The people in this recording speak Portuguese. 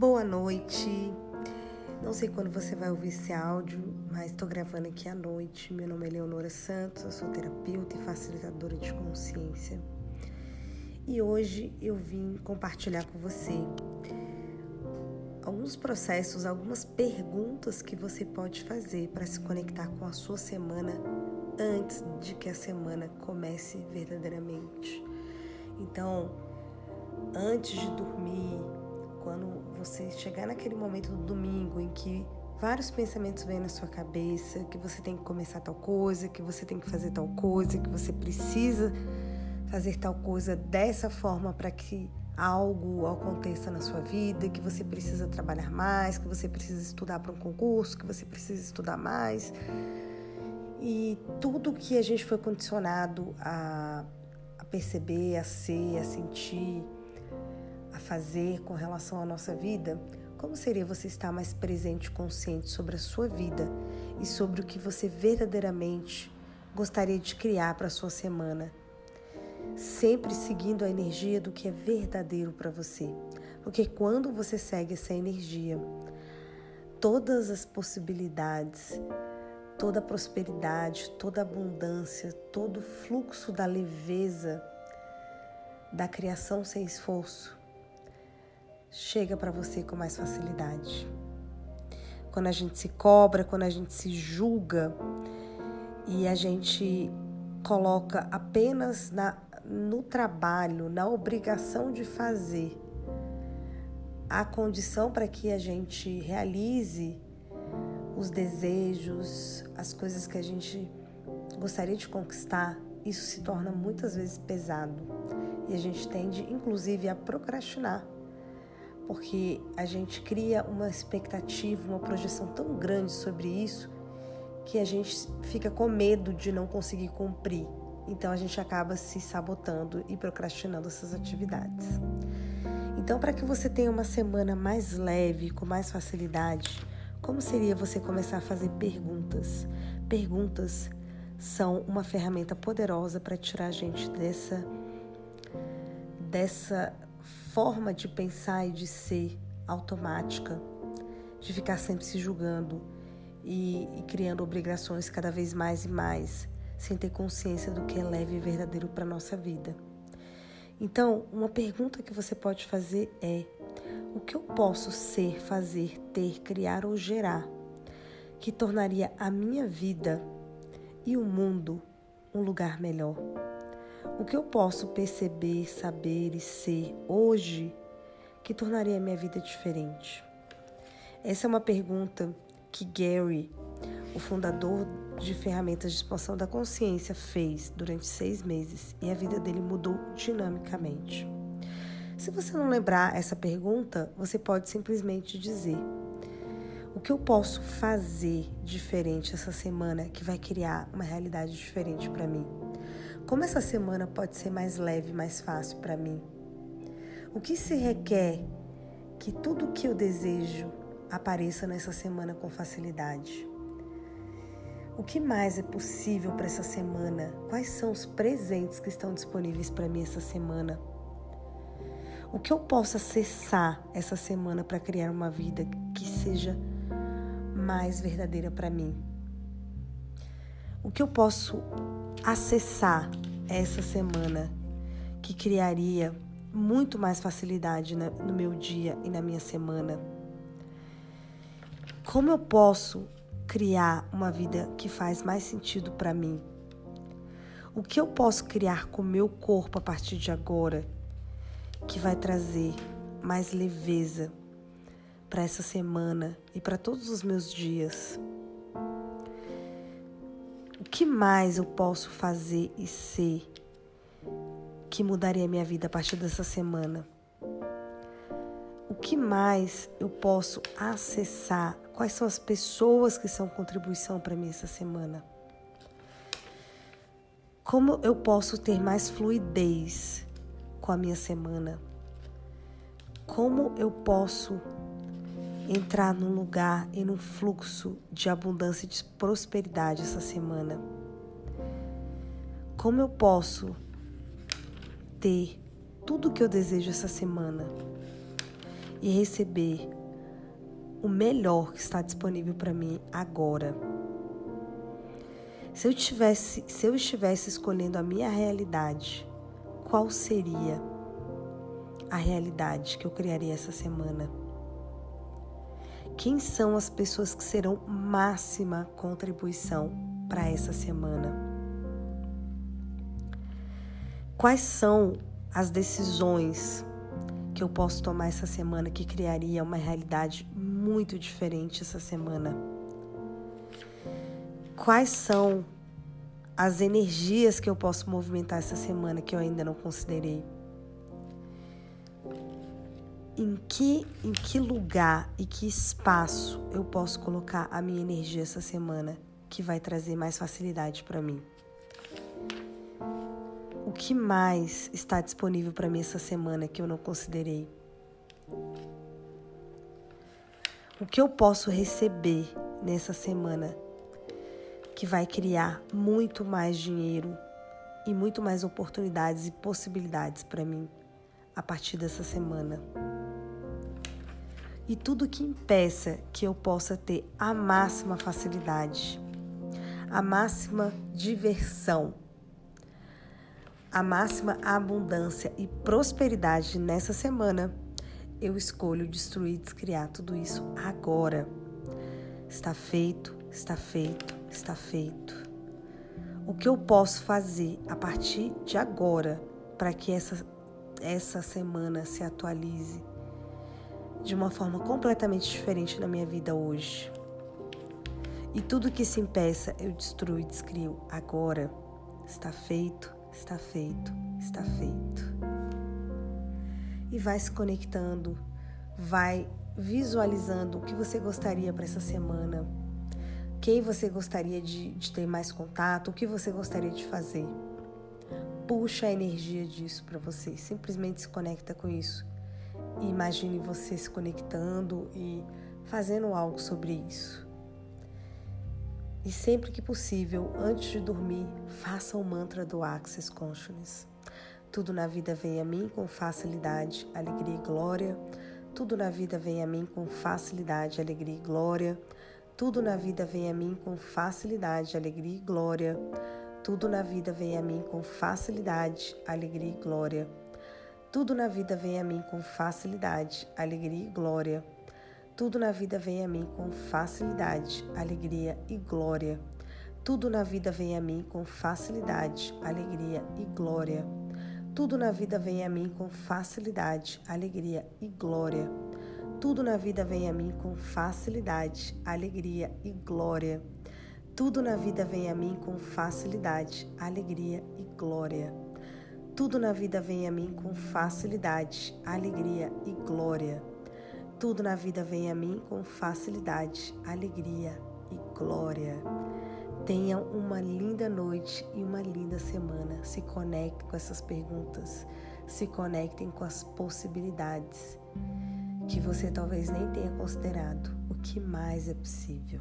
Boa noite. Não sei quando você vai ouvir esse áudio, mas estou gravando aqui à noite. Meu nome é Leonora Santos, eu sou terapeuta e facilitadora de consciência. E hoje eu vim compartilhar com você alguns processos, algumas perguntas que você pode fazer para se conectar com a sua semana antes de que a semana comece verdadeiramente. Então, antes de dormir, você chegar naquele momento do domingo em que vários pensamentos vêm na sua cabeça, que você tem que começar tal coisa, que você tem que fazer tal coisa, que você precisa fazer tal coisa dessa forma para que algo aconteça na sua vida, que você precisa trabalhar mais, que você precisa estudar para um concurso, que você precisa estudar mais. E tudo que a gente foi condicionado a, a perceber, a ser, a sentir, fazer com relação à nossa vida, como seria você estar mais presente e consciente sobre a sua vida e sobre o que você verdadeiramente gostaria de criar para a sua semana? Sempre seguindo a energia do que é verdadeiro para você. Porque quando você segue essa energia, todas as possibilidades, toda a prosperidade, toda a abundância, todo o fluxo da leveza, da criação sem esforço, chega para você com mais facilidade. Quando a gente se cobra, quando a gente se julga e a gente coloca apenas na, no trabalho, na obrigação de fazer, a condição para que a gente realize os desejos, as coisas que a gente gostaria de conquistar, isso se torna muitas vezes pesado e a gente tende inclusive a procrastinar porque a gente cria uma expectativa, uma projeção tão grande sobre isso que a gente fica com medo de não conseguir cumprir. Então a gente acaba se sabotando e procrastinando essas atividades. Então, para que você tenha uma semana mais leve, com mais facilidade, como seria você começar a fazer perguntas? Perguntas são uma ferramenta poderosa para tirar a gente dessa dessa forma de pensar e de ser automática, de ficar sempre se julgando e, e criando obrigações cada vez mais e mais, sem ter consciência do que é leve e verdadeiro para a nossa vida. Então, uma pergunta que você pode fazer é: o que eu posso ser, fazer, ter, criar ou gerar que tornaria a minha vida e o mundo um lugar melhor? O que eu posso perceber, saber e ser hoje que tornaria a minha vida diferente? Essa é uma pergunta que Gary, o fundador de ferramentas de expansão da consciência, fez durante seis meses e a vida dele mudou dinamicamente. Se você não lembrar essa pergunta, você pode simplesmente dizer: O que eu posso fazer diferente essa semana que vai criar uma realidade diferente para mim? Como essa semana pode ser mais leve, mais fácil para mim? O que se requer que tudo o que eu desejo apareça nessa semana com facilidade? O que mais é possível para essa semana? Quais são os presentes que estão disponíveis para mim essa semana? O que eu posso acessar essa semana para criar uma vida que seja mais verdadeira para mim? O que eu posso acessar essa semana que criaria muito mais facilidade no meu dia e na minha semana? Como eu posso criar uma vida que faz mais sentido para mim? O que eu posso criar com o meu corpo a partir de agora que vai trazer mais leveza para essa semana e para todos os meus dias? O que mais eu posso fazer e ser que mudaria minha vida a partir dessa semana? O que mais eu posso acessar? Quais são as pessoas que são contribuição para mim essa semana? Como eu posso ter mais fluidez com a minha semana? Como eu posso entrar num lugar e num fluxo de abundância e de prosperidade essa semana? Como eu posso ter tudo o que eu desejo essa semana? e receber o melhor que está disponível para mim agora. Se eu, tivesse, se eu estivesse escolhendo a minha realidade, qual seria a realidade que eu criaria essa semana? Quem são as pessoas que serão máxima contribuição para essa semana? Quais são as decisões que eu posso tomar essa semana que criaria uma realidade muito diferente essa semana? Quais são as energias que eu posso movimentar essa semana que eu ainda não considerei? Em que, em que lugar e que espaço eu posso colocar a minha energia essa semana que vai trazer mais facilidade para mim? O que mais está disponível para mim essa semana que eu não considerei? O que eu posso receber nessa semana que vai criar muito mais dinheiro e muito mais oportunidades e possibilidades para mim a partir dessa semana. E tudo que impeça que eu possa ter a máxima facilidade, a máxima diversão, a máxima abundância e prosperidade nessa semana, eu escolho destruir e descriar tudo isso agora. Está feito, está feito, está feito. O que eu posso fazer a partir de agora para que essa, essa semana se atualize de uma forma completamente diferente na minha vida hoje? E tudo que se impeça, eu destruo e descrio agora. Está feito, está feito, está feito. E vai se conectando, vai visualizando o que você gostaria para essa semana quem você gostaria de, de ter mais contato, o que você gostaria de fazer. Puxa a energia disso para você, simplesmente se conecta com isso. E imagine você se conectando e fazendo algo sobre isso. E sempre que possível, antes de dormir, faça o mantra do Access Consciousness. Tudo na vida vem a mim com facilidade, alegria e glória. Tudo na vida vem a mim com facilidade, alegria e glória. Tudo na vida vem a mim com facilidade, alegria e glória. Tudo na vida vem a mim com facilidade, alegria e glória. Tudo na vida vem a mim com facilidade, alegria e glória. Tudo na vida vem a mim com facilidade, alegria e glória. Tudo na vida vem a mim com facilidade, alegria e glória. Tudo na vida vem a mim com facilidade, alegria e glória. Tudo na vida vem a mim com facilidade, alegria e glória. Tudo na vida vem a mim com facilidade, alegria e glória. Tudo na vida vem a mim com facilidade, alegria e glória. Tudo na vida vem a mim com facilidade, alegria e glória. Tenham uma linda noite e uma linda semana. Se conectem com essas perguntas, se conectem com as possibilidades que você talvez nem tenha considerado o que mais é possível.